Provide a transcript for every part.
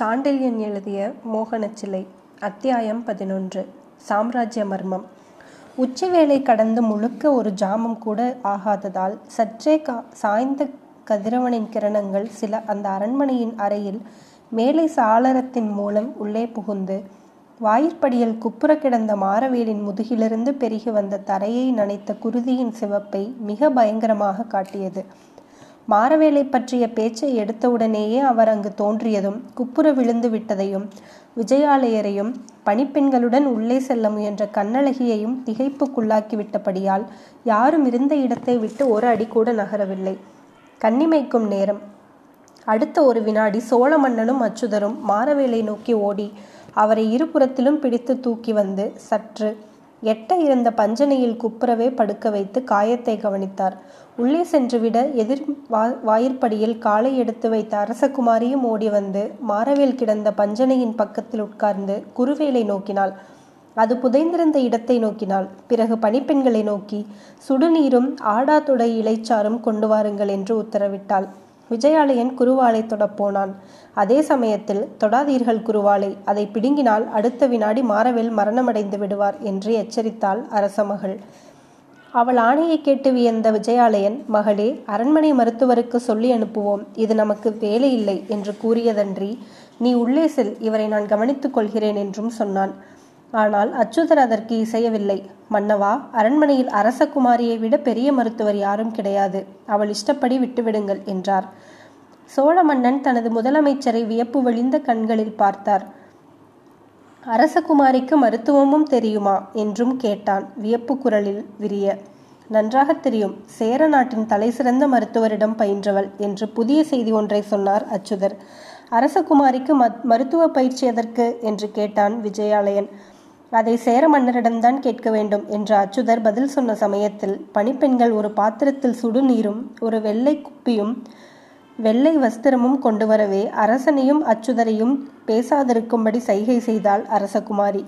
சாண்டில்யன் எழுதிய மோகனச்சிலை அத்தியாயம் பதினொன்று சாம்ராஜ்ய மர்மம். உச்சிவேளை கடந்து முழுக்க ஒரு ஜாமம் கூட ஆகாததால் சற்றே கா சாய்ந்த கதிரவனின் கிரணங்கள் சில அந்த அரண்மனையின் அறையில் மேலை சாளரத்தின் மூலம் உள்ளே புகுந்து வாயிற்படியில் குப்புற கிடந்த மாரவேலின் முதுகிலிருந்து பெருகி வந்த தரையை நனைத்த குருதியின் சிவப்பை மிக பயங்கரமாக காட்டியது. மாரவேலை பற்றிய பேச்சை எடுத்தவுடனேயே அவர் அங்கு தோன்றியதும் குப்புற விழுந்து விட்டதையும் விஜயாலயரையும் பணிப்பெண்களுடன் உள்ளே செல்ல முயன்ற கண்ணழகியையும் திகைப்புக்குள்ளாக்கி விட்டபடியால் யாரும் இருந்த இடத்தை விட்டு ஒரு அடி கூட நகரவில்லை. கண்ணிமைக்கும் நேரம். அடுத்த ஒரு வினாடி சோழ மன்னனும் அச்சுதரும் மாரவேலை நோக்கி ஓடி அவரை இருபுறத்திலும் பிடித்து தூக்கி வந்து சற்று எட்ட இருந்த பஞ்சனையில் குப்புறவே படுக்க வைத்து காயத்தை கவனித்தார். உள்ளே சென்றுவிட எதிர் வா வாயிற்படியில் காலை எடுத்து வைத்த அரசகுமாரியும் ஓடி வந்து மாரவேல் கிடந்த பஞ்சனையின் பக்கத்தில் உட்கார்ந்து குருவேலை நோக்கினாள். அது புதைந்திருந்த இடத்தை நோக்கினாள். பிறகு பணிப்பெண்களை நோக்கி சுடுநீரும் ஆடாதுடை இலைச்சாரும் கொண்டு வாருங்கள் என்று உத்தரவிட்டாள். விஜயாலயன் குருவாலை தொடப்போனான் அதே சமயத்தில் தொடாதீர்கள் குருவாலை அதை பிடுங்கினால் அடுத்த வினாடி மாறவேல் மரணமடைந்து விடுவார் என்று எச்சரித்தாள் அரசமகள் அவள் ஆணையை கேட்டு வியந்த விஜயாலயன் மகளே அரண்மனை மருத்துவருக்கு சொல்லி அனுப்புவோம் இது நமக்கு வேலை இல்லை என்று கூறியதன்றி நீ உள்ளே செல் இவரை நான் கவனித்துக் கொள்கிறேன் என்றும் சொன்னான். ஆனால் அச்சுதர் அதற்கு இசையவில்லை. மன்னவா அரண்மனையில் அரசகுமாரியை விட பெரிய மருத்துவர் யாரும் கிடையாது. அவள் இஷ்டப்படி விட்டுவிடுங்கள் என்றார். சோழ மன்னன் தனது முதலமைச்சரை வியப்பு வழிந்த கண்களில் பார்த்தார். அரசகுமாரிக்கு மருத்துவமும் தெரியுமா? என்றும் கேட்டான். வியப்பு குரலில் விரிய. நன்றாக தெரியும். சேர நாட்டின் தலை சிறந்த மருத்துவரிடம் பயின்றவள் என்று புதிய செய்தி ஒன்றை சொன்னார் அச்சுதர். அரசகுமாரிக்கு மருத்துவ பயிற்சி எதற்கு? என்று கேட்டான் விஜயாலயன். அதை சேர மன்னரிடம்தான் கேட்க வேண்டும் என்ற அச்சுதர் பதில் சொன்ன சமயத்தில் பணிப்பெண்கள் ஒரு பாத்திரத்தில் சுடுநீரும் ஒரு வெள்ளை குப்பியும் வெள்ளை வஸ்திரமும் கொண்டு வரவே அரசனையும் அச்சுதரையும் பேசாதிருக்கும்படி சைகை செய்தாள் அரசகுமாரி.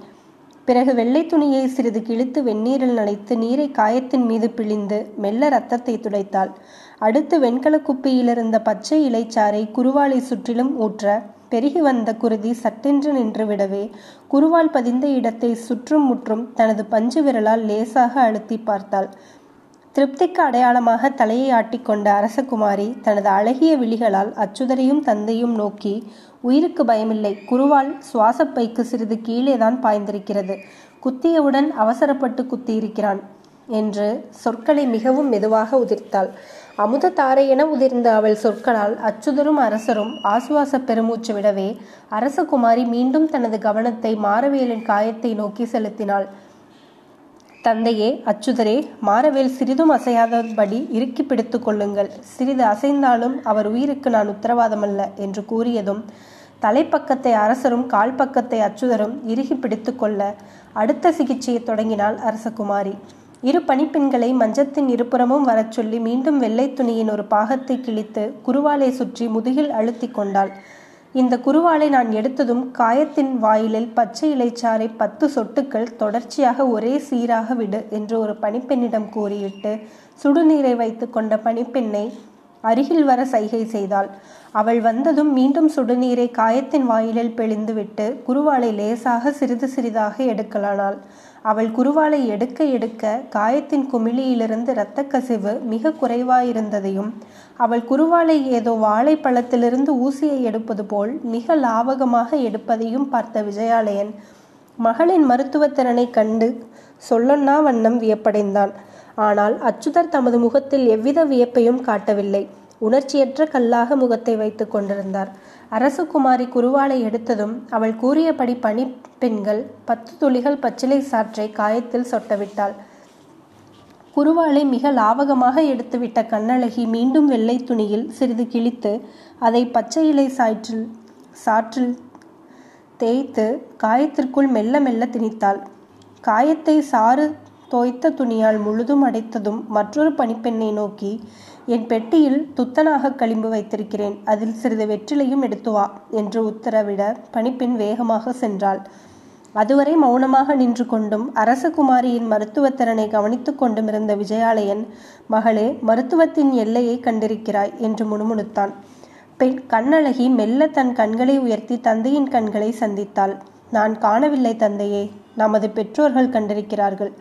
பிறகு வெள்ளை துணியை சிறிது கிழித்து வெந்நீரில் நனைத்து நீரை காயத்தின் மீது பிழிந்து மெல்ல ரத்தத்தை துடைத்தாள். அடுத்து வெண்கல குப்பியிலிருந்த பச்சை இலைச்சாறை குருவாலை சுற்றிலும் ஊற்ற பெருகி வந்த குருதி சட்டென்று நின்றுவிடவே குருவால் பதிந்த இடத்தை சுற்றும் முற்றும் தனது பஞ்சு விரலால் லேசாக அழுத்தி பார்த்தாள். திருப்திக்கு அடையாளமாக தலையை ஆட்டிக்கொண்ட அரசகுமாரி தனது அழகிய விழிகளால் அச்சுதரையும் தந்தையும் நோக்கி உயிருக்கு பயமில்லை. குருவால் சுவாசப்பைக்கு சிறிது கீழேதான் பாய்ந்திருக்கிறது. குத்தியவுடன் அவசரப்பட்டு குத்தியிருக்கிறான் என்று சொற்களை மிகவும் மெதுவாக உதிர்த்தாள். அமுதத்தாரை என உதிர்ந்த அவள் சொற்களால் அச்சுதரும் அரசரும் ஆசுவாச பெருமூச்சு விடவே அரசகுமாரி மீண்டும் தனது கவனத்தை மாரவேலின் காயத்தை நோக்கி செலுத்தினாள். தந்தையே அச்சுதரே மாரவேல் சிறிதும் அசையாதபடி இறுக்கி பிடித்து கொள்ளுங்கள். சிறிது அசைந்தாலும் அவர் உயிருக்கு நான் உத்தரவாதமல்ல என்று கூறியதும் தலைப்பக்கத்தை அரசரும் கால் பக்கத்தை அச்சுதரும் இறுகி பிடித்து கொள்ள அடுத்த சிகிச்சையை தொடங்கினாள் அரசகுமாரி இரு பணிப்பெண்களை மஞ்சத்தின் இருபுறமும் வரச் சொல்லி மீண்டும் வெள்ளை துணியின் ஒரு பாகத்தை கிழித்து குருவாலை சுற்றி முதுகில் அழுத்தி கொண்டாள். இந்த குருவாலை நான் எடுத்ததும் காயத்தின் வாயிலில் பச்சை இலைச்சாறை பத்து சொட்டுக்கள் தொடர்ச்சியாக ஒரே சீராக விடு என்று ஒரு பணிப்பெண்ணிடம் கூறிவிட்டு சுடுநீரை வைத்து கொண்ட பணிப்பெண்ணை அருகில் வர சைகை செய்தாள். அவள் வந்ததும் மீண்டும் சுடுநீரை காயத்தின் வாயிலில் பிழிந்துவிட்டு குருவாலை லேசாக சிறிது சிறிதாக எடுக்கலானாள். அவள் குருவாலை எடுக்க எடுக்க காயத்தின் குமிழியிலிருந்து இரத்த கசிவு மிக குறைவாயிருந்ததையும் அவள் குருவாலை ஏதோ வாழைப்பழத்திலிருந்து ஊசியை எடுப்பது போல் மிக லாவகமாக எடுப்பதையும் பார்த்த விஜயாலயன் மகளின் மருத்துவத்திறனை கண்டு சொல்லொன்னா வண்ணம் வியப்படைந்தான். ஆனால் அச்சுதர் தமது முகத்தில் எவ்வித வியப்பையும் காட்டவில்லை. உணர்ச்சியற்ற கல்லாக முகத்தை வைத்து கொண்டிருந்தார். அரசகுமாரி குருவாலை எடுத்ததும் அவள் கூறியபடி பணி பெண்கள் பத்து துளிகள் பச்சிலை சாற்றை காயத்தில் சொட்டவிட்டாள். குருவாலை மிக லாவகமாக எடுத்துவிட்ட கண்ணழகி மீண்டும் வெள்ளை துணியில் சிறிது கிழித்து அதை பச்சை இலை சாற்றில் சாற்றில் தேய்த்து காயத்திற்குள் மெல்ல மெல்ல திணித்தாள். காயத்தை சாறு தோய்த்த துணியால் முழுதும் அடைத்ததும் மற்றொரு பணிப்பெண்ணை நோக்கி என் பெட்டியில் துத்தனாக களிம்பு வைத்திருக்கிறேன். அதில் சிறிது வெற்றிலையும் எடுத்து வா என்று உத்தரவிட பணிப்பெண் வேகமாக சென்றாள். அதுவரை மௌனமாக நின்று கொண்டும் அரசகுமாரியின் மருத்துவத்திறனை கவனித்துக் கொண்டும் இருந்த விஜயாலயன் மகளே மருத்துவத்தின் எல்லையை கண்டிருக்கிறாய் என்று முணுமுணுத்தான். பெண் கண்ணழகி மெல்ல தன் கண்களை உயர்த்தி தந்தையின் கண்களை சந்தித்தாள். நான் காணவில்லை தந்தையே. நமது பெற்றோர்கள் கண்டிருக்கிறார்கள்.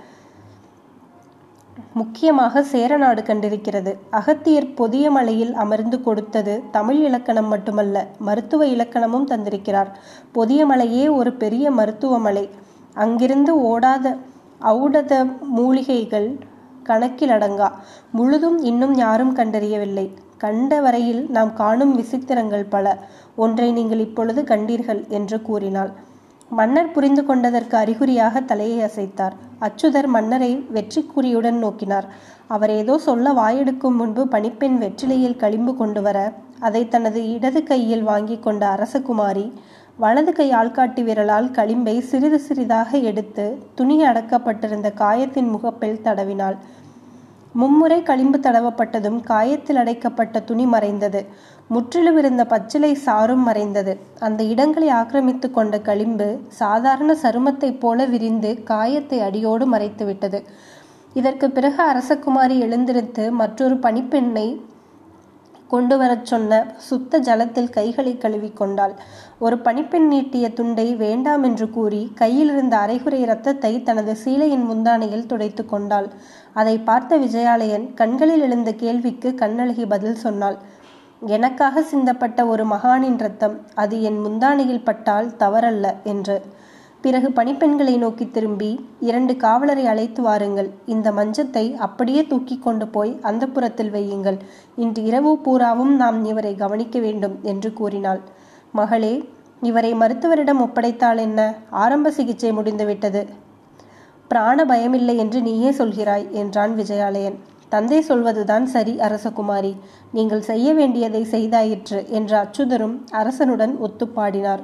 முக்கியமாக சேரநாடு கண்டிருக்கிறது. அகத்தியர் பொதிய மலையில் அமர்ந்து கொடுத்தது தமிழ் இலக்கணம் மட்டுமல்ல மருத்துவ இலக்கணமும் தந்திருக்கிறார். பொதிய மலையே ஒரு பெரிய மருத்துவமலை அங்கிருந்து ஓடாத ஔடத மூலிகைகள் கணக்கில் அடங்கா முழுதும் இன்னும் யாரும் கண்டறியவில்லை. கண்ட வரையில் நாம் காணும் விசித்திரங்கள் பல. ஒன்றை நீங்கள் இப்பொழுது கண்டீர்கள் என்று கூறினாள். மன்னர் புரிந்து கொண்டதற்கு அறிகுறியாக தலையை அசைத்தார். அச்சுதர் மன்னரை வெற்றி குறியுடன் நோக்கினார். அவர் ஏதோ சொல்ல வாயெடுக்கும் முன்பு பணிப்பெண் வெற்றிலையில் களிம்பு கொண்டு வர அதை தனது இடது கையில் வாங்கி கொண்ட அரசகுமாரி வலது கை ஆள்காட்டி விரலால் களிம்பை சிறிது சிறிதாக எடுத்து துணி அடக்கப்பட்டிருந்த காயத்தின் முகப்பில் தடவினாள். மும்முறை களிம்பு தடவப்பட்டதும் காயத்தில் அடைக்கப்பட்ட துணி மறைந்தது. முற்றிலும் இருந்த பச்சிலை சாரும் மறைந்தது. அந்த இடங்களை ஆக்கிரமித்து கொண்ட களிம்பு சாதாரண சருமத்தைப் போல விரிந்து காயத்தை அடியோடு மறைத்துவிட்டது. இதற்கு பிறகு அரசகுமாரி எழுந்திருத்து மற்றொரு பணிப்பெண்ணை கொண்டு வரச் சொன்ன சுத்த ஜலத்தில் கைகளை கழுவி கொண்டாள். ஒரு பணிப்பெண் நீட்டிய துண்டை வேண்டாம் என்று கூறி கையிலிருந்த அரைகுறை இரத்தத்தை தனது சீலையின் முந்தானையில் துடைத்து கொண்டாள். அதை பார்த்த விஜயாலயன் கண்களில் எழுந்த கேள்விக்கு கண்ணழகி பதில் சொன்னாள். எனக்காக சிந்தப்பட்ட ஒரு மகானின் ரத்தம் அது என் முந்தானையில் பட்டால் தவறல்ல என்று. பிறகு பணிப்பெண்களை நோக்கி திரும்பி இரண்டு காவலரை அழைத்து வாருங்கள். இந்த மஞ்சத்தை அப்படியே தூக்கி கொண்டு போய் அந்த புறத்தில் வையுங்கள். இன்று இரவு பூராவும் நாம் இவரை கவனிக்க வேண்டும் என்று கூறினாள். மகளே இவரை மருத்துவரிடம் ஒப்படைத்தால் என்ன? ஆரம்ப சிகிச்சை முடிந்துவிட்டது. பிராண பயமில்லை என்று நீயே சொல்கிறாய் என்றான் விஜயாலயன். தந்தை சொல்வதுதான் சரி அரசகுமாரி நீங்கள் செய்ய வேண்டியதை செய்தாயிற்று என்ற அச்சுதரும் அரசனுடன் ஒத்துப்பாடினார்.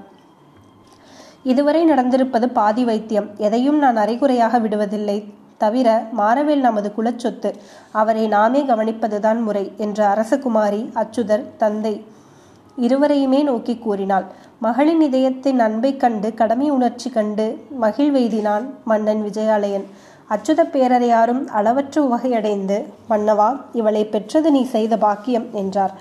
இதுவரை நடந்திருப்பது பாதி வைத்தியம். எதையும் நான் அரைகுறையாக விடுவதில்லை. தவிர மாறவேல் நமது குலச்சொத்து. அவரை நாமே கவனிப்பதுதான் முறை என்ற அரசகுமாரி அச்சுதர் தந்தை இருவரையுமே நோக்கி கூறினாள். மகளின் இதயத்தின் அன்பை கண்டு கடமை உணர்ச்சி கண்டு மகிழ்வெய்தினான் மன்னன் விஜயாலயன். அச்சுத பேரரையாரும் அளவற்ற உவகையடைந்து மன்னவா இவளை பெற்றது நீ செய்த பாக்கியம் என்றார்.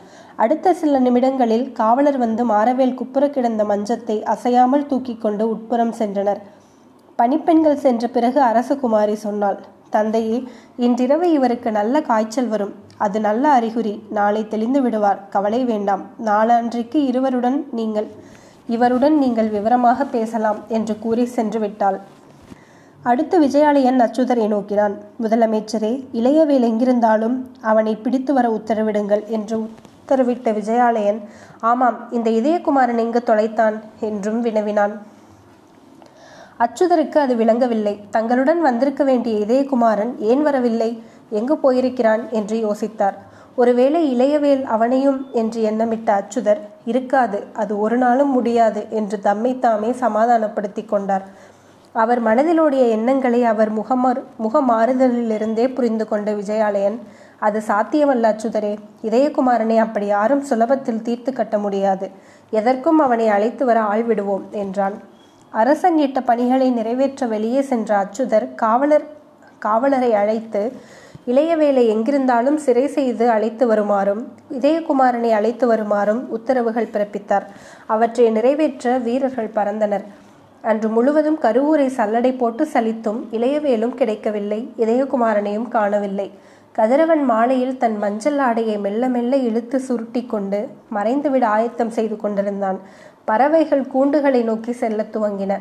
அடுத்த சில நிமிடங்களில் காவலர் வந்து மாரவேல் குப்புற கிடந்த மஞ்சத்தை அசையாமல் தூக்கி கொண்டு உட்புறம் சென்றனர். பணிப்பெண்கள் சென்ற பிறகு அரசகுமாரி சொன்னாள் தந்தையே இன்றிரவு இவருக்கு நல்ல காய்ச்சல் வரும். அது நல்ல அறிகுறி. நாளை தெளிந்து விடுவார். கவலை வேண்டாம். நாளன்றைக்கு இருவருடன் நீங்கள் இவருடன் நீங்கள் விவரமாக பேசலாம் என்று கூறி சென்று விட்டாள். அடுத்து விஜயாலயன் அச்சுதரை நோக்கினான். முதலமைச்சரே இளையவேல் எங்கிருந்தாலும் அவனை பிடித்து வர உத்தரவிடுங்கள் என்று உத்தரவிட்ட விஜயாலயன் ஆமாம் இந்த இதயகுமாரன் எங்கு தொலைத்தான்? என்றும் வினவினான். அச்சுதருக்கு அது விளங்கவில்லை. தங்களுடன் வந்திருக்க வேண்டிய இதயகுமாரன் ஏன் வரவில்லை? எங்கு போயிருக்கிறான்? என்று யோசித்தார். ஒருவேளை இளையவேல் அவனையும் என்று எண்ணமிட்ட அச்சுதர் இருக்காது அது ஒரு நாளும் முடியாது என்று தம்மை தாமே சமாதானப்படுத்தி கொண்டார். அவர் மனதிலுடைய எண்ணங்களை அவர் முகமாறு முகமாறுதலிலிருந்தே புரிந்து கொண்ட விஜயாலயன் அது சாத்தியமல்ல அச்சுதரே. இதயகுமாரனை அப்படி யாரும் சுலபத்தில் தீர்த்து கட்ட முடியாது. எதற்கும் அவனை அழைத்து வர ஆள் விடுவோம் என்றான். அரசன் இட்ட பணிகளை நிறைவேற்ற வெளியே சென்ற அச்சுதர் காவலர் காவலரை அழைத்து இளையவேளை எங்கிருந்தாலும் சிறை செய்து அழைத்து வருமாறும் இதயகுமாரனை அழைத்து வருமாறும் உத்தரவுகள் பிறப்பித்தார். அவற்றை நிறைவேற்ற வீரர்கள் பறந்தனர். அன்று முழுவதும் கருவூரை சல்லடை போட்டு சலித்தும் இளையவேலும் கிடைக்கவில்லை இதயகுமாரனையும் காணவில்லை. கதிரவன் மாலையில் தன் மஞ்சள் ஆடையை மெல்ல மெல்ல இழுத்து சுருட்டி கொண்டு மறைந்துவிட ஆயத்தம் செய்து கொண்டிருந்தான். பறவைகள் கூண்டுகளை நோக்கி செல்ல துவங்கின.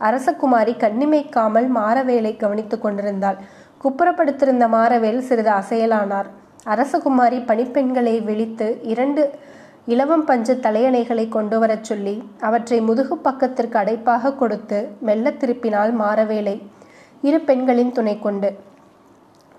அரசகுமாரி கண்ணிமைக்காமல் மாறவேலை கவனித்துக் கொண்டிருந்தாள். குப்புறப்படுத்திருந்த மாறவேல் சிறிது அசையலானார். அரசகுமாரி பணிப்பெண்களை விழித்து இரண்டு இலவம் பஞ்சு தலையணைகளை கொண்டு வரச் சொல்லி அவற்றை முதுகு பக்கத்திற்கு அடைப்பாக கொடுத்து மெல்ல திருப்பினால் மாறவேலை. இரு பெண்களின் துணை கொண்டு.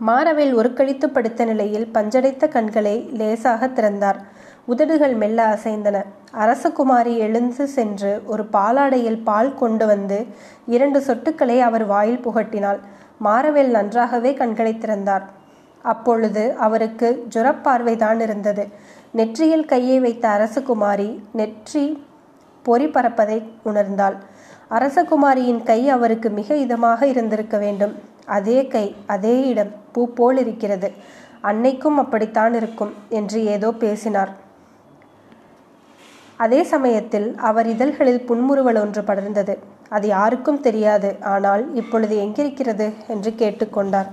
மாறவேல் ஒருக்கழித்து படுத்த நிலையில் பஞ்சடைத்த கண்களை லேசாக திறந்தார். உதடுகள் மெல்ல அசைந்தன. அரசகுமாரி எழுந்து சென்று ஒரு பாலாடையில் பால் கொண்டு வந்து இரண்டு சொட்டுக்களை அவர் வாயில் புகட்டினாள். மாறவேல் நன்றாகவே கண்களை திறந்தார். அப்பொழுது அவருக்கு ஜுரப்பார்வைதான் இருந்தது. நெற்றியில் கையை வைத்த அரசகுமாரி நெற்றி பொறி பறப்பதை உணர்ந்தாள். அரசகுமாரியின் கை அவருக்கு மிக இதமாக இருந்திருக்க வேண்டும். அதே கை அதே இடம் பூ போல் இருக்கிறது. அன்னைக்கும் அப்படித்தான் இருக்கும் என்று ஏதோ பேசினார். அதே சமயத்தில் அவர் இதழ்களில் புன்முறுவல் ஒன்று படர்ந்தது. அது யாருக்கும் தெரியாது. ஆனால் இப்பொழுது எங்கிருக்கிறது? என்று கேட்டுக்கொண்டார்.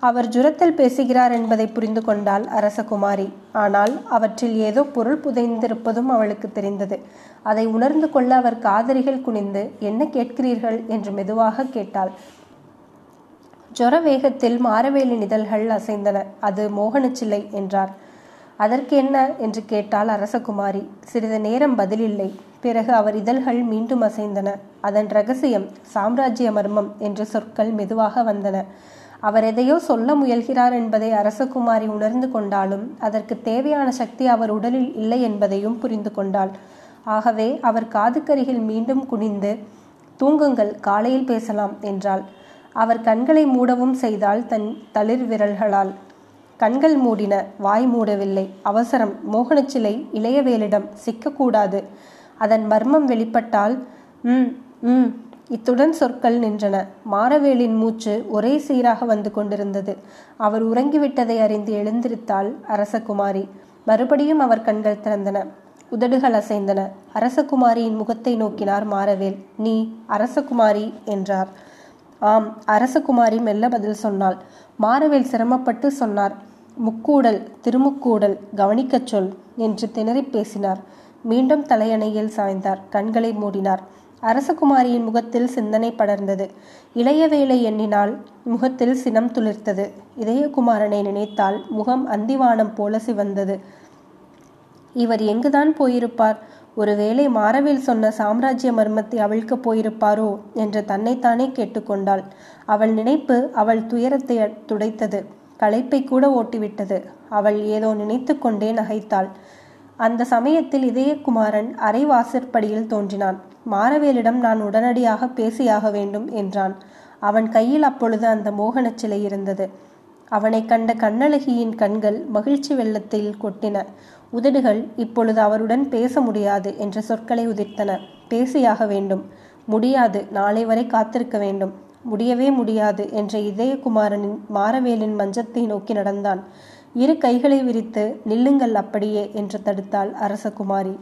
அவர் ஜுரத்தில் பேசுகிறார் என்பதை புரிந்து கொண்டாள் அரசகுமாரி. ஆனால் அவற்றில் ஏதோ பொருள் புதைந்திருப்பதும் அவளுக்கு தெரிந்தது. அதை உணர்ந்து கொள்ள அவர் காதரிகள் குனிந்து என்ன கேட்கிறீர்கள்? என்று மெதுவாக கேட்டாள். ஜொர வேகத்தில் மாரவேலி இதழ்கள் அசைந்தன. அது மோகனச்சில்லை என்றார். அதற்கு என்ன? என்று கேட்டாள் அரசகுமாரி. சிறிது நேரம் பதிலில்லை பிறகு அவர் இதழ்கள் மீண்டும் அசைந்தன. அதன் ரகசியம் சாம்ராஜ்ய மர்மம் என்ற சொற்கள் மெதுவாக வந்தன. அவர் எதையோ சொல்ல முயல்கிறார் என்பதை அரசகுமாரி உணர்ந்து கொண்டாலும் அதற்கு தேவையான சக்தி அவர் உடலில் இல்லை என்பதையும் புரிந்து கொண்டாள். ஆகவே அவர் காதுக்கருகில் மீண்டும் குனிந்து தூங்குங்கள் காலையில் பேசலாம் என்றாள். அவர் கண்களை மூடவும் செய்தால் தன் தளிர் விரல்களால். கண்கள் மூடின வாய் மூடவில்லை. அவசரம் மோகனச்சிலை இளையவேலிடம் சிக்கக்கூடாது. அதன் மர்மம் வெளிப்பட்டால் ம் ம் இத்துடன் சொற்கள் நின்றன. மாரவேலின் மூச்சு ஒரே சீராக வந்து கொண்டிருந்தது. அவர் உறங்கிவிட்டதை அறிந்து எழுந்திருத்தாள் அரசகுமாரி. மறுபடியும் அவர் கண்கள் திறந்தன. உதடுகள் அசைந்தன. அரசகுமாரியின் முகத்தை நோக்கினார் மாரவேல் நீ அரசகுமாரி என்றார். ஆம். அரசகுமாரி மெல்ல பதில் சொன்னாள். மாரவேல் சிரமப்பட்டு சொன்னார். முக்கூடல் திருமுக்கூடல் கவனிக்கச் சொல் என்று திணறி பேசினார். மீண்டும் தலையணையில் சாய்ந்தார். கண்களை மூடினார். அரசகுமாரியின் முகத்தில் சிந்தனை படர்ந்தது. இளையவேளை எண்ணினால் முகத்தில் சினம் துளிர்த்தது. இதயகுமாரனை நினைத்தால் முகம் அந்திவானம் போல சிவந்தது. இவர் எங்குதான் போயிருப்பார்? ஒருவேளை மாரவேல் சொன்ன சாம்ராஜ்ய மர்மத்தை அவிழ்க்கப் போயிருப்பாரோ என்று தன்னைத்தானே கேட்டுக்கொண்டாள். அவள் நினைப்பு அவள் துயரத்தை துடைத்தது. களைப்பை கூட ஓட்டிவிட்டது. அவள் ஏதோ நினைத்து கொண்டே நகைத்தாள். அந்த சமயத்தில் இதயகுமாரன் அரைவாசற்படியில் தோன்றினான். மாரவேலிடம் நான் உடனடியாக பேசியாக வேண்டும் என்றான். அவன் கையில் அப்பொழுது அந்த மோகனச் சிலை இருந்தது. அவனை கண்ட கண்ணழகியின் கண்கள் மகிழ்ச்சி வெள்ளத்தில் கொட்டின. உதடுகள் இப்பொழுது அவருடன் பேச முடியாது என்ற சொற்களை உதிர்த்தன. பேசியாக வேண்டும். முடியாது. நாளை வரை காத்திருக்க வேண்டும். முடியவே முடியாது என்ற இதயகுமாரனின் மாரவேலின் மஞ்சத்தை நோக்கி நடந்தான். இரு கைகளை விரித்து நில்லுங்கள் அப்படியே என்று தடுத்தாள் அரசகுமாரி.